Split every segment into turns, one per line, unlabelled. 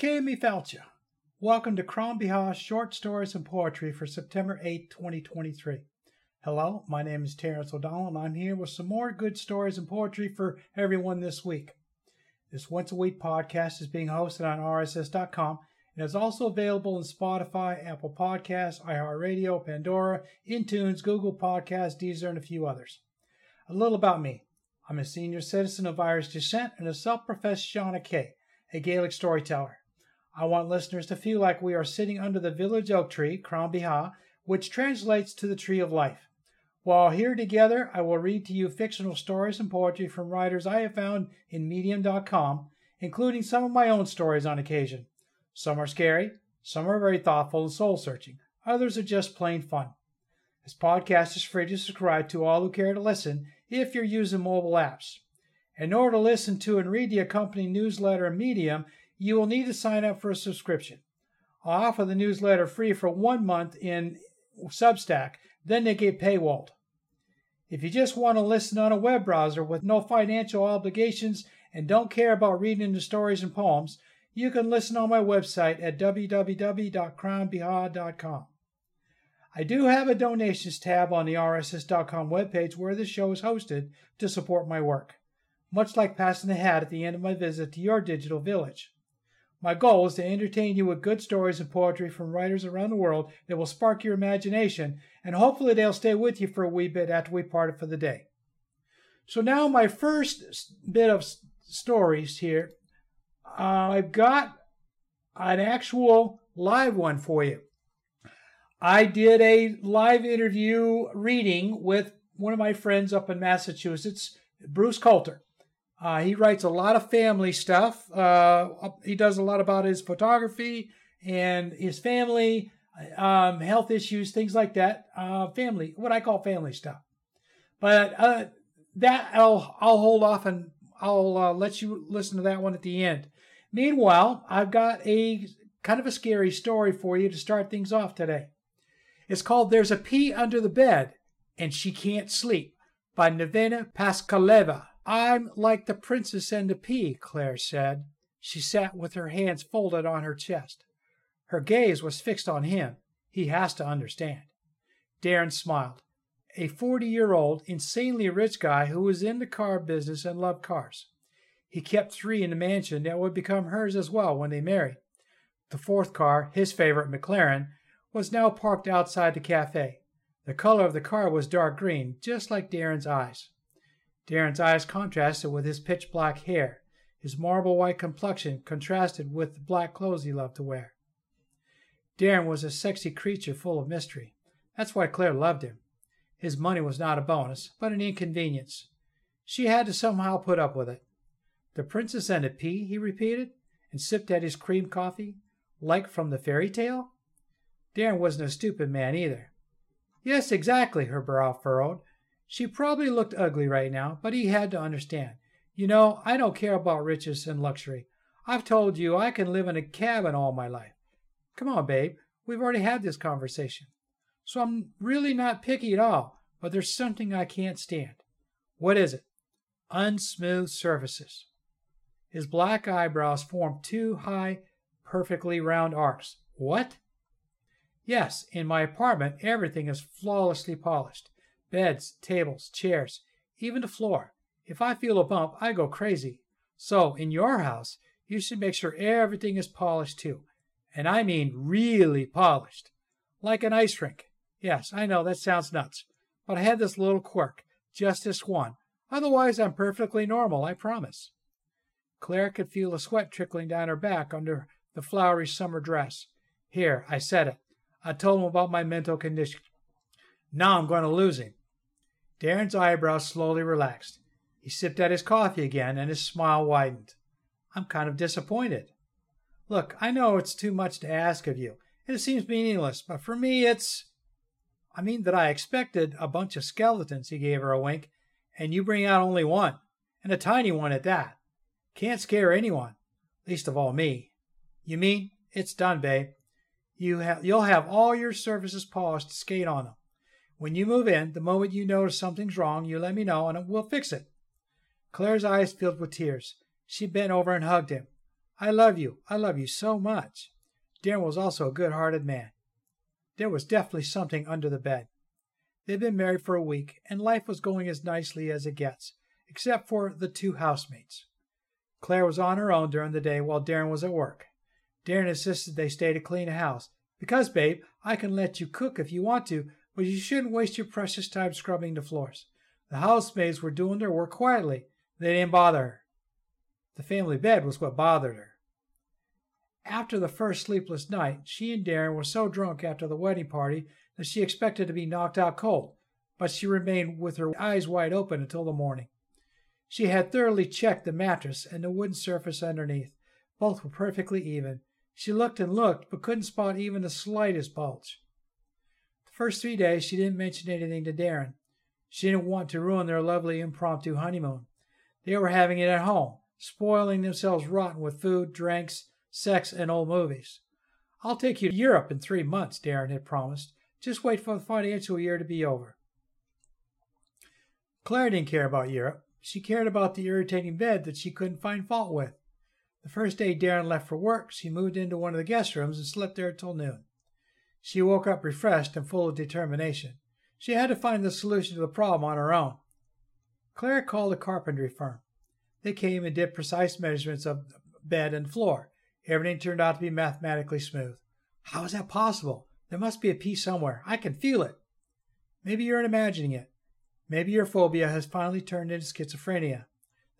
Kami Felcha. Welcome to Crann Bethadh Short Stories and Poetry for September 8, 2023. Hello, my name is Terrence O'Donnell, and I'm here with some more good stories and poetry for everyone this week. This once a week podcast is being hosted on RSS.com and is also available in Spotify, Apple Podcasts, iHeartRadio, Pandora, iTunes, Google Podcasts, Deezer, and a few others. A little about me. I'm a senior citizen of Irish descent and a self professed Seanachait, a Gaelic storyteller. I want listeners to feel like we are sitting under the village oak tree, Crann Bethadh, which translates to the tree of life. While here together, I will read to you fictional stories and poetry from writers I have found in Medium.com, including some of my own stories on occasion. Some are scary, some are very thoughtful and soul searching, others are just plain fun. This podcast is free to subscribe to all who care to listen if you're using mobile apps. In order to listen to and read the accompanying newsletter and Medium, you will need to sign up for a subscription. I offer the newsletter free for one month in Substack, then they get paywalled. If you just want to listen on a web browser with no financial obligations and don't care about reading the stories and poems, you can listen on my website at www.kranbiha.com. I do have a donations tab on the RSS.com webpage where the show is hosted to support my work, much like passing the hat at the end of my visit to your digital village. My goal is to entertain you with good stories and poetry from writers around the world that will spark your imagination, and hopefully they'll stay with you for a wee bit after we part for the day. So now my first bit of stories here. Uh, I've got an actual live one for you. I did a live interview reading with one of my friends up in Massachusetts, Bruce Coulter. Uh, he writes a lot of family stuff. Uh, he does a lot about his photography and his family, um, health issues, things like that. Uh, family, what I call family stuff. But uh, that I'll I'll hold off and I'll uh, let you listen to that one at the end. Meanwhile, I've got a kind of a scary story for you to start things off today. It's called "There's a Pea Under the Bed and She Can't Sleep" by Nevena Paskaleva. I'm like the princess and the pea, Claire said. She sat with her hands folded on her chest. Her gaze was fixed on him. He has to understand. Darren smiled. A 40 year old, insanely rich guy who was in the car business and loved cars. He kept three in the mansion that would become hers as well when they married. The fourth car, his favorite McLaren, was now parked outside the cafe. The color of the car was dark green, just like Darren's eyes. Darren's eyes contrasted with his pitch black hair. His marble white complexion contrasted with the black clothes he loved to wear. Darren was a sexy creature full of mystery. That's why Claire loved him. His money was not a bonus, but an inconvenience. She had to somehow put up with it. The princess and a pea, he repeated, and sipped at his cream coffee, like from the fairy tale? Darren wasn't a stupid man either. Yes, exactly, her brow furrowed. She probably looked ugly right now, but he had to understand. You know, I don't care about riches and luxury. I've told you I can live in a cabin all my life. Come on, babe. We've already had this conversation. So I'm really not picky at all, but there's something I can't stand. What is it? Unsmooth surfaces. His black eyebrows formed two high, perfectly round arcs. What? Yes, in my apartment, everything is flawlessly polished beds, tables, chairs, even the floor. If I feel a bump, I go crazy. So, in your house, you should make sure everything is polished too. And I mean really polished. Like an ice rink. Yes, I know that sounds nuts. But I had this little quirk, just this one. Otherwise, I'm perfectly normal, I promise. Claire could feel the sweat trickling down her back under the flowery summer dress. Here, I said it. I told him about my mental condition. Now I'm going to lose him. Darren's eyebrows slowly relaxed. He sipped at his coffee again, and his smile widened. I'm kind of disappointed. Look, I know it's too much to ask of you, and it seems meaningless, but for me it's. I mean that I expected a bunch of skeletons, he gave her a wink, and you bring out only one, and a tiny one at that. Can't scare anyone, least of all me. You mean? It's done, babe. You have, you'll have all your surfaces polished to skate on them. When you move in, the moment you notice something's wrong, you let me know and we'll fix it. Claire's eyes filled with tears. She bent over and hugged him. I love you. I love you so much. Darren was also a good hearted man. There was definitely something under the bed. They'd been married for a week, and life was going as nicely as it gets, except for the two housemates. Claire was on her own during the day while Darren was at work. Darren insisted they stay to clean the house. Because, babe, I can let you cook if you want to, but you shouldn't waste your precious time scrubbing the floors. The housemaids were doing their work quietly. They didn't bother her. The family bed was what bothered her. After the first sleepless night, she and Darren were so drunk after the wedding party that she expected to be knocked out cold, but she remained with her eyes wide open until the morning. She had thoroughly checked the mattress and the wooden surface underneath. Both were perfectly even. She looked and looked, but couldn't spot even the slightest bulge. First three days, she didn't mention anything to Darren. She didn't want to ruin their lovely impromptu honeymoon. They were having it at home, spoiling themselves rotten with food, drinks, sex, and old movies. I'll take you to Europe in three months, Darren had promised. Just wait for the financial year to be over. Claire didn't care about Europe. She cared about the irritating bed that she couldn't find fault with. The first day Darren left for work, she moved into one of the guest rooms and slept there till noon. She woke up refreshed and full of determination. She had to find the solution to the problem on her own. Claire called a carpentry firm. They came and did precise measurements of bed and floor. Everything turned out to be mathematically smooth. How is that possible? There must be a piece somewhere. I can feel it. Maybe you're imagining it. Maybe your phobia has finally turned into schizophrenia.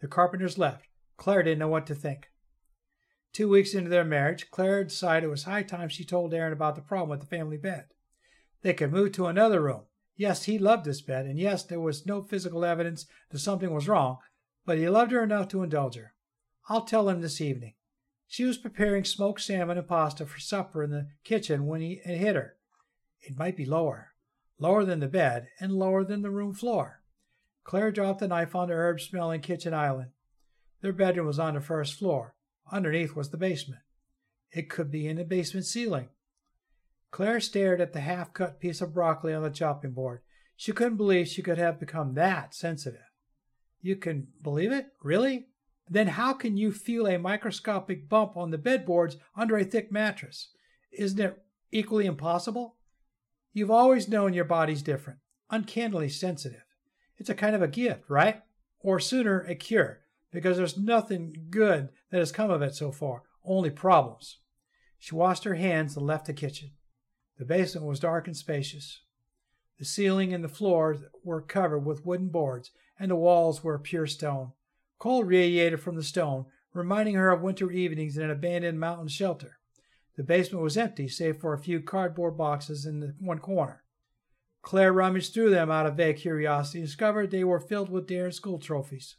The carpenters left. Claire didn't know what to think. Two weeks into their marriage, Claire decided it was high time she told Aaron about the problem with the family bed. They could move to another room. Yes, he loved this bed, and yes, there was no physical evidence that something was wrong, but he loved her enough to indulge her. I'll tell him this evening. She was preparing smoked salmon and pasta for supper in the kitchen when he hit her. It might be lower, lower than the bed, and lower than the room floor. Claire dropped the knife on the herb smelling kitchen island. Their bedroom was on the first floor. Underneath was the basement. It could be in the basement ceiling. Claire stared at the half cut piece of broccoli on the chopping board. She couldn't believe she could have become that sensitive. You can believe it? Really? then how can you feel a microscopic bump on the bedboards under a thick mattress? Isn't it equally impossible? You've always known your body's different, uncannily sensitive. It's a kind of a gift, right? Or sooner, a cure, because there's nothing good that has come of it so far, only problems. She washed her hands and left the kitchen. The basement was dark and spacious. The ceiling and the floors were covered with wooden boards, and the walls were pure stone. Cold radiated from the stone, reminding her of winter evenings in an abandoned mountain shelter. The basement was empty, save for a few cardboard boxes in one corner. Claire rummaged through them out of vague curiosity and discovered they were filled with Darren's school trophies.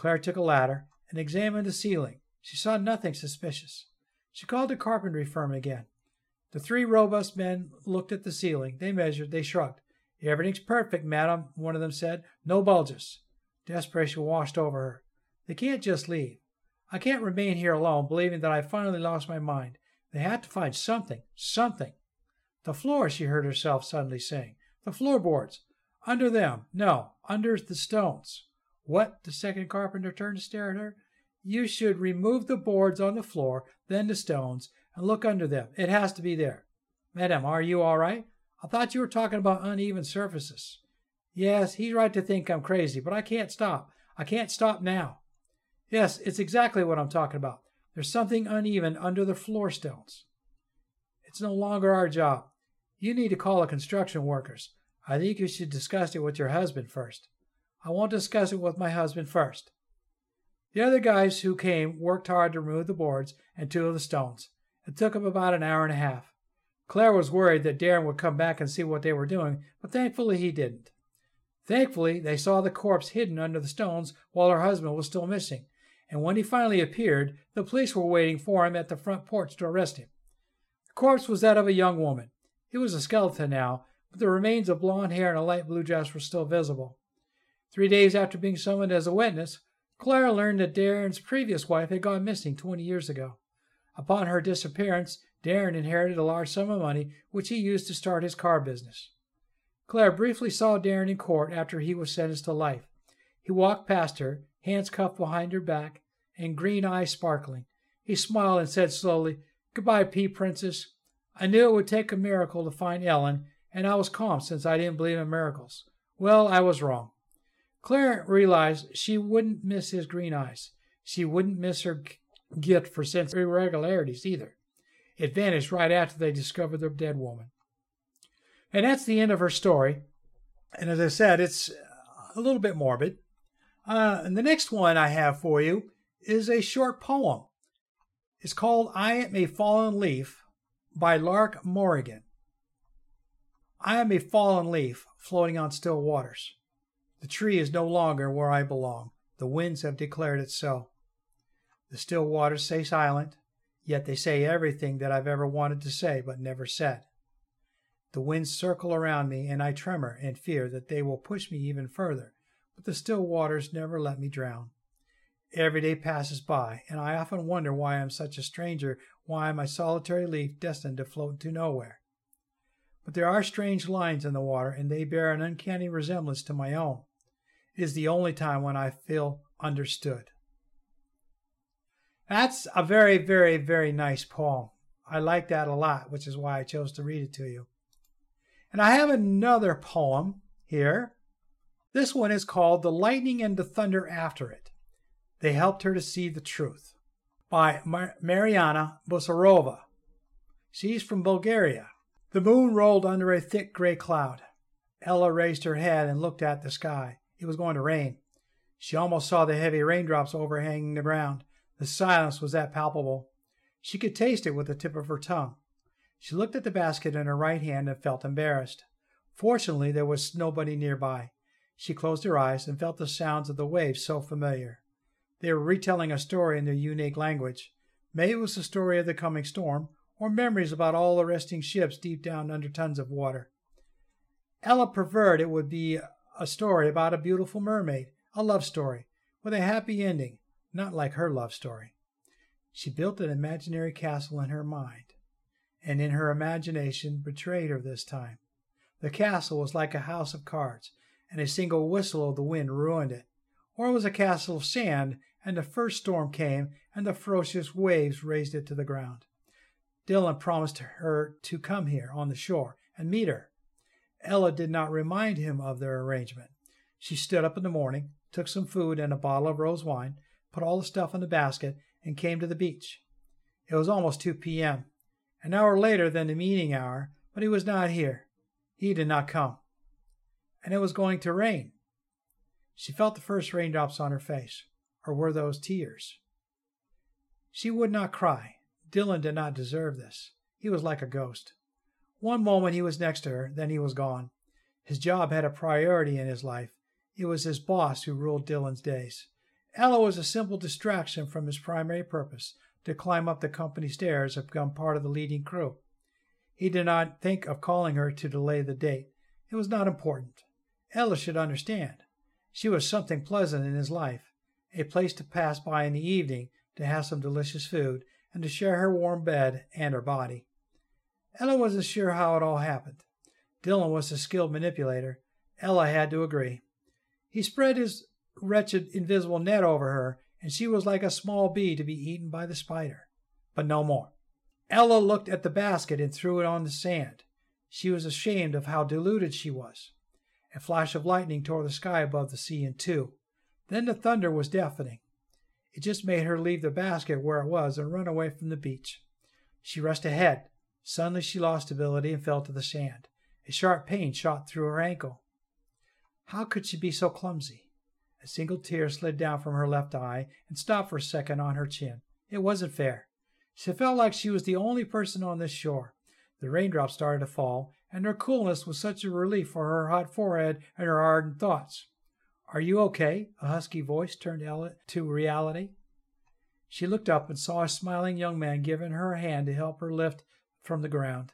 Claire took a ladder and examined the ceiling. She saw nothing suspicious. She called the carpentry firm again. The three robust men looked at the ceiling. They measured. They shrugged. Everything's perfect, madam, one of them said. No bulges. Desperation washed over her. They can't just leave. I can't remain here alone, believing that I finally lost my mind. They had to find something, something. The floor, she heard herself suddenly saying. The floorboards. Under them. No, under the stones. What? The second carpenter turned to stare at her. You should remove the boards on the floor, then the stones, and look under them. It has to be there. Madam, are you all right? I thought you were talking about uneven surfaces. Yes, he's right to think I'm crazy, but I can't stop. I can't stop now. Yes, it's exactly what I'm talking about. There's something uneven under the floor stones. It's no longer our job. You need to call the construction workers. I think you should discuss it with your husband first. I won't discuss it with my husband first. The other guys who came worked hard to remove the boards and two of the stones. It took them about an hour and a half. Claire was worried that Darren would come back and see what they were doing, but thankfully he didn't. Thankfully, they saw the corpse hidden under the stones while her husband was still missing, and when he finally appeared, the police were waiting for him at the front porch to arrest him. The corpse was that of a young woman. It was a skeleton now, but the remains of blonde hair and a light blue dress were still visible. Three days after being summoned as a witness, Clara learned that Darren's previous wife had gone missing 20 years ago. Upon her disappearance, Darren inherited a large sum of money which he used to start his car business. Claire briefly saw Darren in court after he was sentenced to life. He walked past her, hands cuffed behind her back, and green eyes sparkling. He smiled and said slowly, Goodbye, Pea Princess. I knew it would take a miracle to find Ellen, and I was calm since I didn't believe in miracles. Well, I was wrong. Claire realized she wouldn't miss his green eyes. She wouldn't miss her gift for sense irregularities either. It vanished right after they discovered the dead woman. And that's the end of her story. And as I said, it's a little bit morbid. Uh, and the next one I have for you is a short poem. It's called I Am a Fallen Leaf by Lark Morrigan. I am a fallen leaf floating on still waters. The tree is no longer where I belong. The winds have declared it so. The still waters say silent, yet they say everything that I've ever wanted to say but never said. The winds circle around me, and I tremor and fear that they will push me even further, but the still waters never let me drown. Every day passes by, and I often wonder why I'm such a stranger, why I'm a solitary leaf destined to float to nowhere. But there are strange lines in the water, and they bear an uncanny resemblance to my own. Is the only time when I feel understood. That's a very, very, very nice poem. I like that a lot, which is why I chose to read it to you. And I have another poem here. This one is called The Lightning and the Thunder After It. They helped her to see the truth by Mar- Mariana Busarova. She's from Bulgaria. The moon rolled under a thick gray cloud. Ella raised her head and looked at the sky. It was going to rain. She almost saw the heavy raindrops overhanging the ground. The silence was that palpable. She could taste it with the tip of her tongue. She looked at the basket in her right hand and felt embarrassed. Fortunately, there was nobody nearby. She closed her eyes and felt the sounds of the waves so familiar. They were retelling a story in their unique language. Maybe it was the story of the coming storm, or memories about all the resting ships deep down under tons of water. Ella preferred it would be a story about a beautiful mermaid, a love story, with a happy ending, not like her love story. She built an imaginary castle in her mind and in her imagination betrayed her this time. The castle was like a house of cards, and a single whistle of the wind ruined it. Or it was a castle of sand, and the first storm came, and the ferocious waves raised it to the ground. Dylan promised her to come here on the shore and meet her. Ella did not remind him of their arrangement. She stood up in the morning, took some food and a bottle of rose wine, put all the stuff in the basket, and came to the beach. It was almost 2 p.m an hour later than the meeting hour, but he was not here. He did not come. And it was going to rain. She felt the first raindrops on her face. Or were those tears? She would not cry. Dylan did not deserve this. He was like a ghost. One moment he was next to her, then he was gone. His job had a priority in his life. It was his boss who ruled Dylan's days. Ella was a simple distraction from his primary purpose, to climb up the company stairs and become part of the leading crew. He did not think of calling her to delay the date. It was not important. Ella should understand. She was something pleasant in his life, a place to pass by in the evening to have some delicious food and to share her warm bed and her body. Ella wasn't sure how it all happened. Dylan was a skilled manipulator. Ella had to agree. He spread his wretched invisible net over her and she was like a small bee to be eaten by the spider. But no more. Ella looked at the basket and threw it on the sand. She was ashamed of how deluded she was. A flash of lightning tore the sky above the sea in two. Then the thunder was deafening. It just made her leave the basket where it was and run away from the beach. She rushed ahead. Suddenly she lost stability and fell to the sand. A sharp pain shot through her ankle. How could she be so clumsy? A single tear slid down from her left eye and stopped for a second on her chin. It wasn't fair. She felt like she was the only person on this shore. The raindrops started to fall, and her coolness was such a relief for her hot forehead and her ardent thoughts. Are you okay? A husky voice turned Ella to reality. She looked up and saw a smiling young man giving her a hand to help her lift from the ground.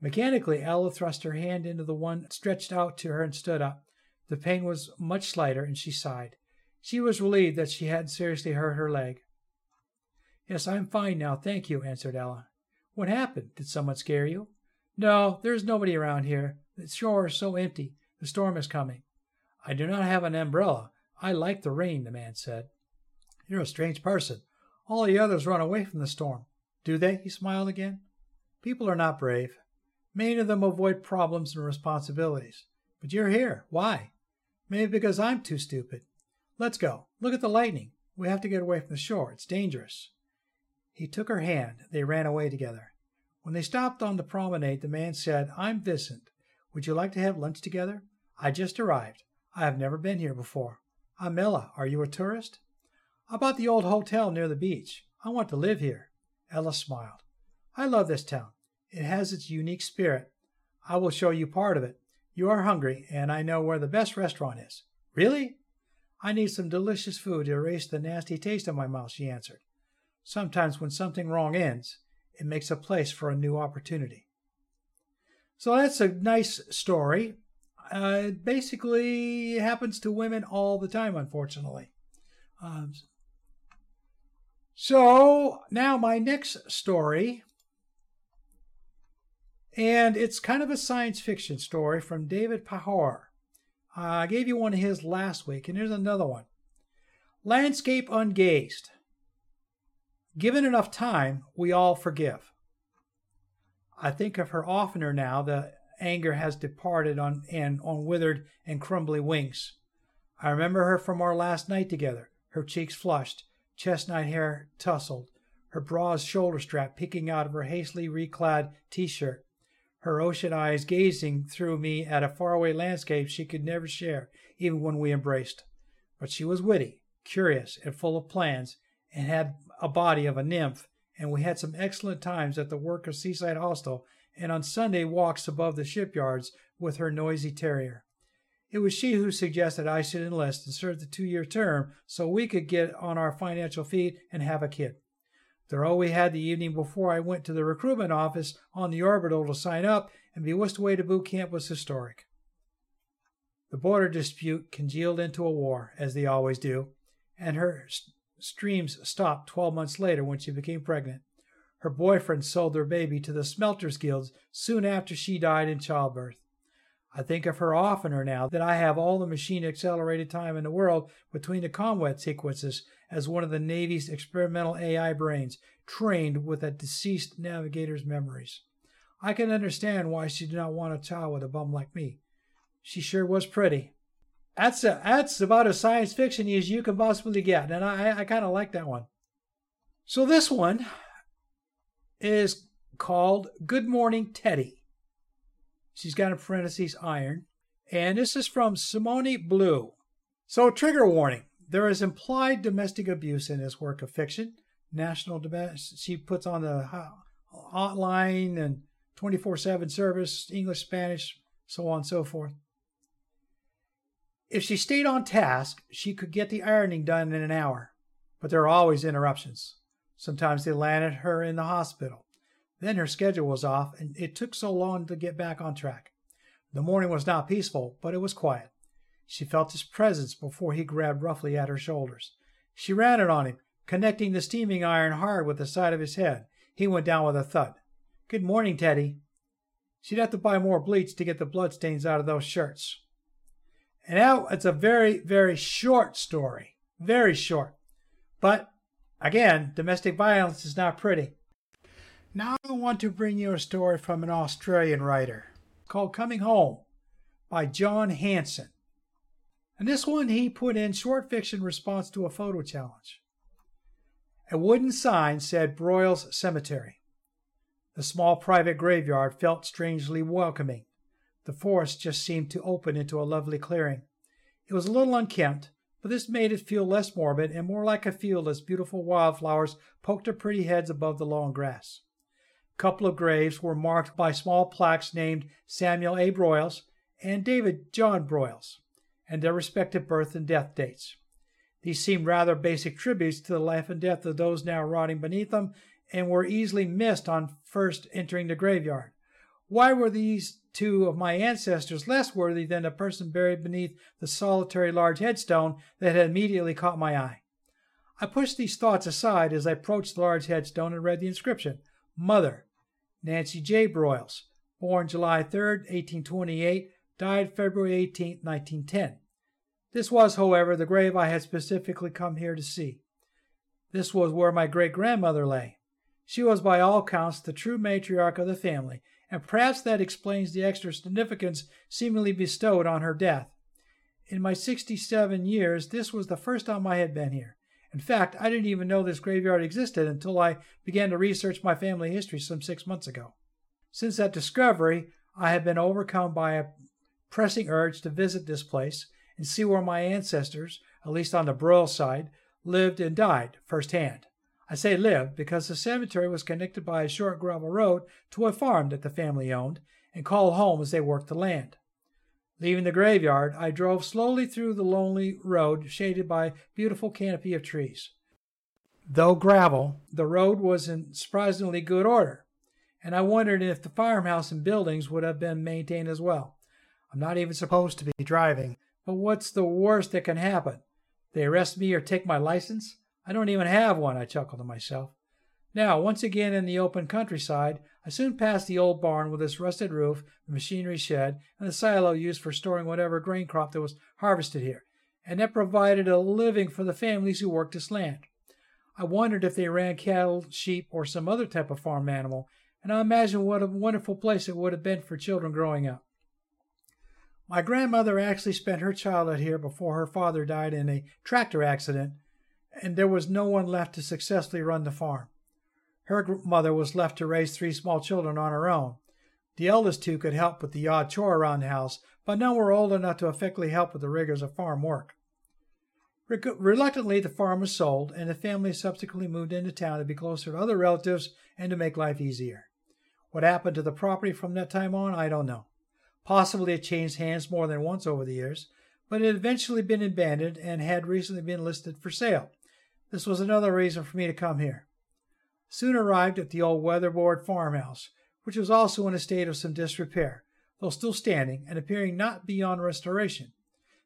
Mechanically, Ella thrust her hand into the one stretched out to her and stood up. The pain was much slighter, and she sighed. She was relieved that she hadn't seriously hurt her leg. Yes, I'm fine now, thank you, answered Ella. What happened? Did someone scare you? No, there's nobody around here. The shore is so empty. The storm is coming. I do not have an umbrella. I like the rain, the man said. You're a strange person. All the others run away from the storm. Do they? He smiled again. People are not brave. Many of them avoid problems and responsibilities. But you're here. Why? Maybe because I'm too stupid. Let's go. Look at the lightning. We have to get away from the shore. It's dangerous. He took her hand. They ran away together. When they stopped on the promenade, the man said, I'm Vincent. Would you like to have lunch together? I just arrived. I have never been here before. I'm Ella. Are you a tourist? I bought the old hotel near the beach. I want to live here. Ella smiled. I love this town. It has its unique spirit. I will show you part of it. You are hungry, and I know where the best restaurant is. Really? I need some delicious food to erase the nasty taste in my mouth, she answered. Sometimes when something wrong ends, it makes a place for a new opportunity. So that's a nice story. Uh, it basically happens to women all the time, unfortunately. Um, so now my next story and it's kind of a science fiction story from David Pahor. I gave you one of his last week, and here's another one Landscape Ungazed. Given enough time, we all forgive. I think of her oftener now. The anger has departed on and on withered and crumbly wings. I remember her from our last night together, her cheeks flushed, chestnut hair tousled, her broad shoulder strap peeking out of her hastily reclad t-shirt, her ocean eyes gazing through me at a faraway landscape she could never share, even when we embraced. But she was witty, curious, and full of plans, and had a body of a nymph, and we had some excellent times at the work of Seaside Hostel and on Sunday walks above the shipyards with her noisy terrier. It was she who suggested I should enlist and serve the two year term so we could get on our financial feet and have a kid. The row we had the evening before I went to the recruitment office on the orbital to sign up and be whisked away to boot camp was historic. The border dispute congealed into a war, as they always do, and her st- streams stopped 12 months later when she became pregnant. Her boyfriend sold their baby to the Smelters Guilds soon after she died in childbirth. I think of her oftener now that I have all the machine accelerated time in the world between the combat sequences as one of the Navy's experimental AI brains, trained with a deceased navigator's memories. I can understand why she did not want a child with a bum like me. She sure was pretty. That's a, that's about as science fiction as you can possibly get, and I, I kind of like that one. So this one is called Good Morning Teddy. She's got in parentheses iron. And this is from Simone Blue. So, trigger warning there is implied domestic abuse in this work of fiction. National domestic, she puts on the hotline and 24 7 service, English, Spanish, so on and so forth. If she stayed on task, she could get the ironing done in an hour, but there are always interruptions. Sometimes they landed her in the hospital. Then her schedule was off, and it took so long to get back on track. The morning was not peaceful, but it was quiet. She felt his presence before he grabbed roughly at her shoulders. She ran it on him, connecting the steaming iron hard with the side of his head. He went down with a thud. Good morning, Teddy. She'd have to buy more bleach to get the bloodstains out of those shirts. And now it's a very, very short story. Very short. But again, domestic violence is not pretty. Now I want to bring you a story from an Australian writer called Coming Home by John Hanson. And this one he put in short fiction response to a photo challenge. A wooden sign said Broyles Cemetery. The small private graveyard felt strangely welcoming. The forest just seemed to open into a lovely clearing. It was a little unkempt, but this made it feel less morbid and more like a field as beautiful wildflowers poked their pretty heads above the long grass. A couple of graves were marked by small plaques named Samuel A. Broyles and David John Broyles and their respective birth and death dates. These seemed rather basic tributes to the life and death of those now rotting beneath them and were easily missed on first entering the graveyard. Why were these two of my ancestors less worthy than the person buried beneath the solitary large headstone that had immediately caught my eye? I pushed these thoughts aside as I approached the large headstone and read the inscription Mother, Nancy J. Broyles, born July 3, 1828, died February 18, 1910. This was, however, the grave I had specifically come here to see. This was where my great grandmother lay. She was, by all counts, the true matriarch of the family, and perhaps that explains the extra significance seemingly bestowed on her death. In my 67 years, this was the first time I had been here. In fact, I didn't even know this graveyard existed until I began to research my family history some six months ago. Since that discovery, I have been overcome by a pressing urge to visit this place and see where my ancestors, at least on the Broyle side, lived and died firsthand. I say lived because the cemetery was connected by a short gravel road to a farm that the family owned and called home as they worked the land. Leaving the graveyard, I drove slowly through the lonely road shaded by a beautiful canopy of trees. Though gravel, the road was in surprisingly good order, and I wondered if the farmhouse and buildings would have been maintained as well. I'm not even supposed to be driving, but what's the worst that can happen? They arrest me or take my license? I don't even have one, I chuckled to myself. Now, once again in the open countryside, I soon passed the old barn with its rusted roof, the machinery shed, and the silo used for storing whatever grain crop that was harvested here, and that provided a living for the families who worked this land. I wondered if they ran cattle, sheep, or some other type of farm animal, and I imagined what a wonderful place it would have been for children growing up. My grandmother actually spent her childhood here before her father died in a tractor accident, and there was no one left to successfully run the farm. Her mother was left to raise three small children on her own. The eldest two could help with the odd chore around the house, but none were old enough to effectively help with the rigors of farm work. Reluctantly, the farm was sold, and the family subsequently moved into town to be closer to other relatives and to make life easier. What happened to the property from that time on, I don't know. Possibly it changed hands more than once over the years, but it had eventually been abandoned and had recently been listed for sale. This was another reason for me to come here soon arrived at the old weatherboard farmhouse, which was also in a state of some disrepair, though still standing and appearing not beyond restoration.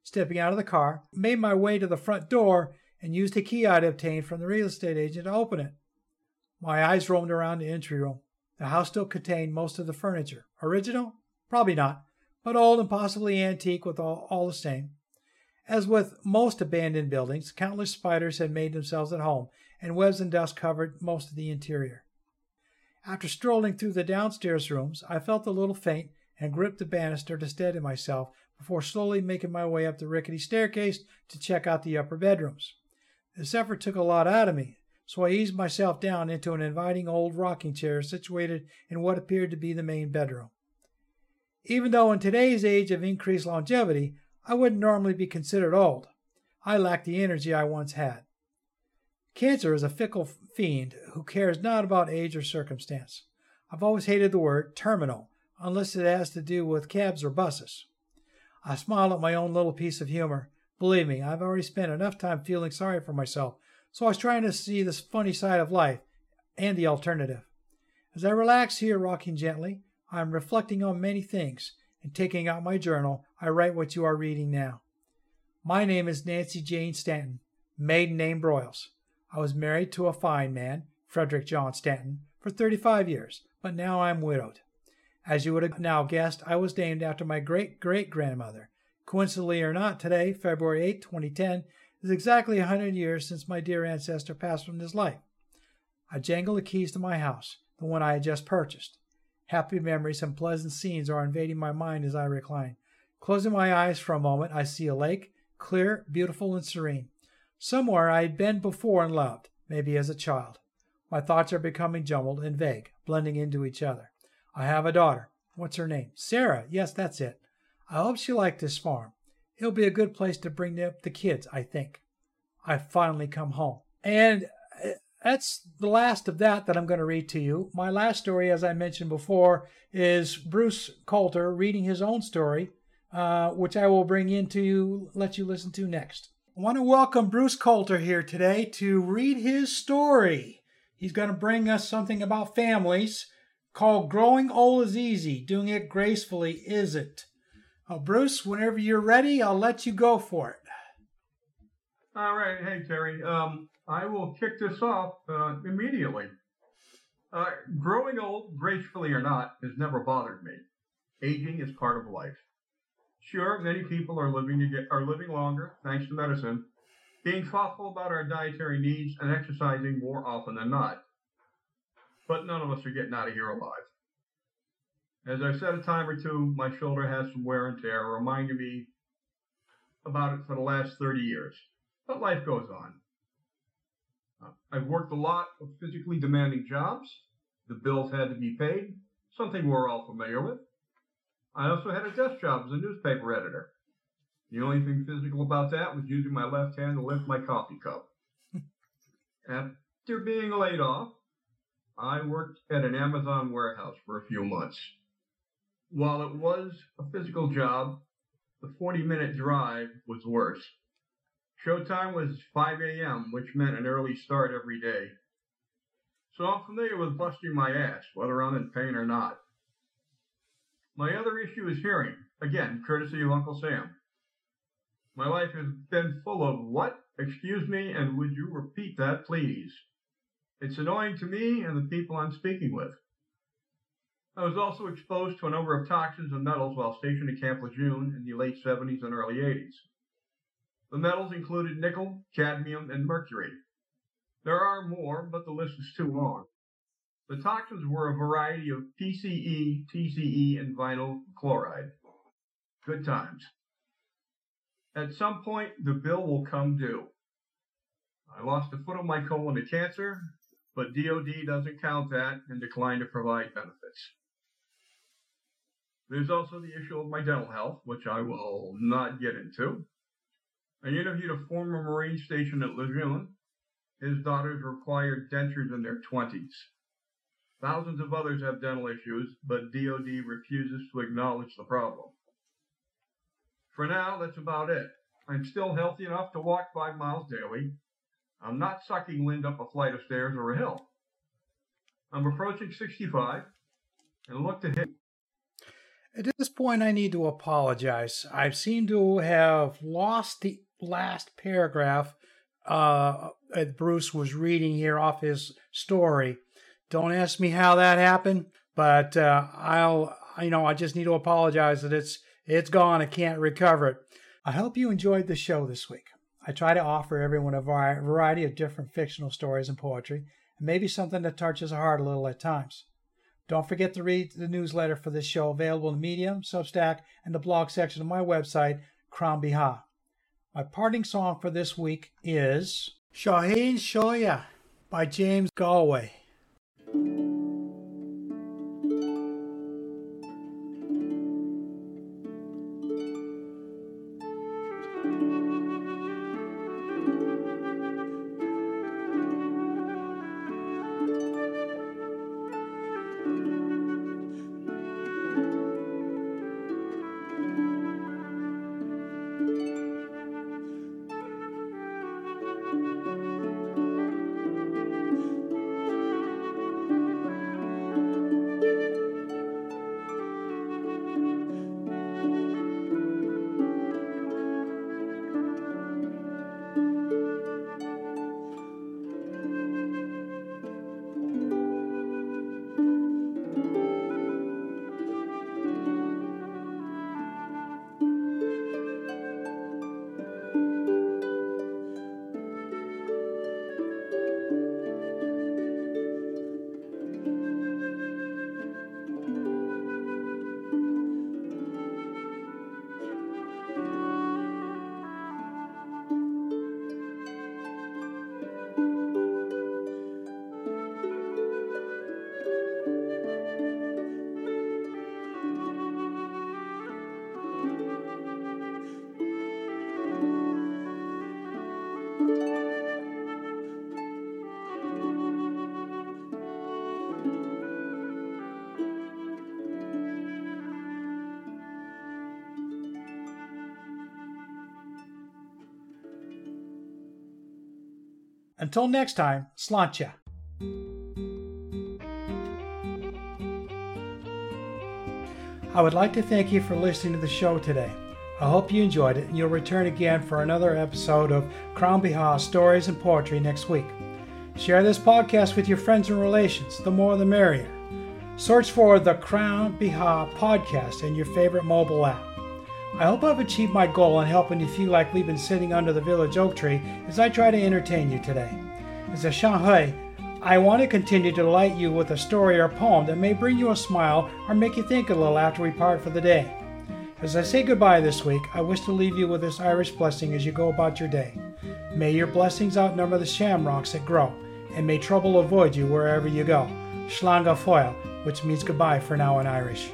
Stepping out of the car, I made my way to the front door and used a key I'd obtained from the real estate agent to open it. My eyes roamed around the entry room. The house still contained most of the furniture. Original? Probably not, but old and possibly antique with all, all the same. As with most abandoned buildings, countless spiders had made themselves at home and webs and dust covered most of the interior. After strolling through the downstairs rooms, I felt a little faint and gripped the banister to steady myself before slowly making my way up the rickety staircase to check out the upper bedrooms. This effort took a lot out of me, so I eased myself down into an inviting old rocking chair situated in what appeared to be the main bedroom. Even though in today's age of increased longevity, I wouldn't normally be considered old, I lacked the energy I once had. Cancer is a fickle fiend who cares not about age or circumstance. I've always hated the word terminal, unless it has to do with cabs or buses. I smile at my own little piece of humor. Believe me, I've already spent enough time feeling sorry for myself, so I was trying to see this funny side of life and the alternative. As I relax here, rocking gently, I am reflecting on many things, and taking out my journal, I write what you are reading now. My name is Nancy Jane Stanton, maiden name Broyles. I was married to a fine man, Frederick John Stanton, for 35 years, but now I'm widowed. As you would have now guessed, I was named after my great great grandmother. Coincidentally or not, today, February 8, 2010, is exactly a 100 years since my dear ancestor passed from this life. I jangle the keys to my house, the one I had just purchased. Happy memories and pleasant scenes are invading my mind as I recline. Closing my eyes for a moment, I see a lake, clear, beautiful, and serene. Somewhere I had been before and loved, maybe as a child. My thoughts are becoming jumbled and vague, blending into each other. I have a daughter. What's her name? Sarah. Yes, that's it. I hope she liked this farm. It'll be a good place to bring up the kids, I think. I've finally come home. And uh, that's the last of that that I'm going to read to you. My last story, as I mentioned before, is Bruce Coulter reading his own story, uh, which I will bring in to you, let you listen to next. I want to welcome Bruce Coulter here today to read his story. He's going to bring us something about families called Growing Old is Easy, Doing It Gracefully Isn't. Uh, Bruce, whenever you're ready, I'll let you go for it.
All right. Hey, Terry. Um, I will kick this off uh, immediately. Uh, growing old, gracefully or not, has never bothered me. Aging is part of life. Sure, many people are living to get, are living longer thanks to medicine, being thoughtful about our dietary needs and exercising more often than not. But none of us are getting out of here alive. As I've said a time or two, my shoulder has some wear and tear, reminding me about it for the last 30 years. But life goes on. Uh, I've worked a lot of physically demanding jobs. The bills had to be paid, something we're all familiar with. I also had a desk job as a newspaper editor. The only thing physical about that was using my left hand to lift my coffee cup. After being laid off, I worked at an Amazon warehouse for a few months. While it was a physical job, the 40 minute drive was worse. Showtime was 5 a.m., which meant an early start every day. So I'm familiar with busting my ass, whether I'm in pain or not. My other issue is hearing, again, courtesy of Uncle Sam. My life has been full of what? Excuse me, and would you repeat that, please? It's annoying to me and the people I'm speaking with. I was also exposed to a number of toxins and metals while stationed at Camp Lejeune in the late 70s and early 80s. The metals included nickel, cadmium, and mercury. There are more, but the list is too long. The toxins were a variety of PCE, TCE, and vinyl chloride. Good times. At some point, the bill will come due. I lost a foot of my colon to cancer, but DOD doesn't count that and declined to provide benefits. There's also the issue of my dental health, which I will not get into. I interviewed a former Marine stationed at Lejeune. His daughters required dentures in their 20s. Thousands of others have dental issues, but DoD refuses to acknowledge the problem. For now, that's about it. I'm still healthy enough to walk five miles daily. I'm not sucking wind up a flight of stairs or a hill. I'm approaching 65 and look to hit
at this point, I need to apologize. I seem to have lost the last paragraph uh, that Bruce was reading here off his story. Don't ask me how that happened, but uh, I'll, you know, I just need to apologize that it's it's gone. I can't recover it. I hope you enjoyed the show this week. I try to offer everyone a variety of different fictional stories and poetry, and maybe something that touches the heart a little at times. Don't forget to read the newsletter for this show available in Medium, Substack, and the blog section of my website, Crann Bethadh. My parting song for this week is Shaheen Shoya by James Galway. Until next time, sláinte. I would like to thank you for listening to the show today. I hope you enjoyed it and you'll return again for another episode of Crann Bethadh Stories and Poetry next week. Share this podcast with your friends and relations, the more the merrier. Search for the Crann Bethadh podcast in your favorite mobile app. I hope I've achieved my goal in helping you feel like we've been sitting under the village oak tree as I try to entertain you today. As a seanchaí, I want to continue to delight you with a story or poem that may bring you a smile or make you think a little after we part for the day. As I say goodbye this week, I wish to leave you with this Irish blessing as you go about your day. May your blessings outnumber the shamrocks that grow, and may trouble avoid you wherever you go. Slán foil, which means goodbye for now in Irish.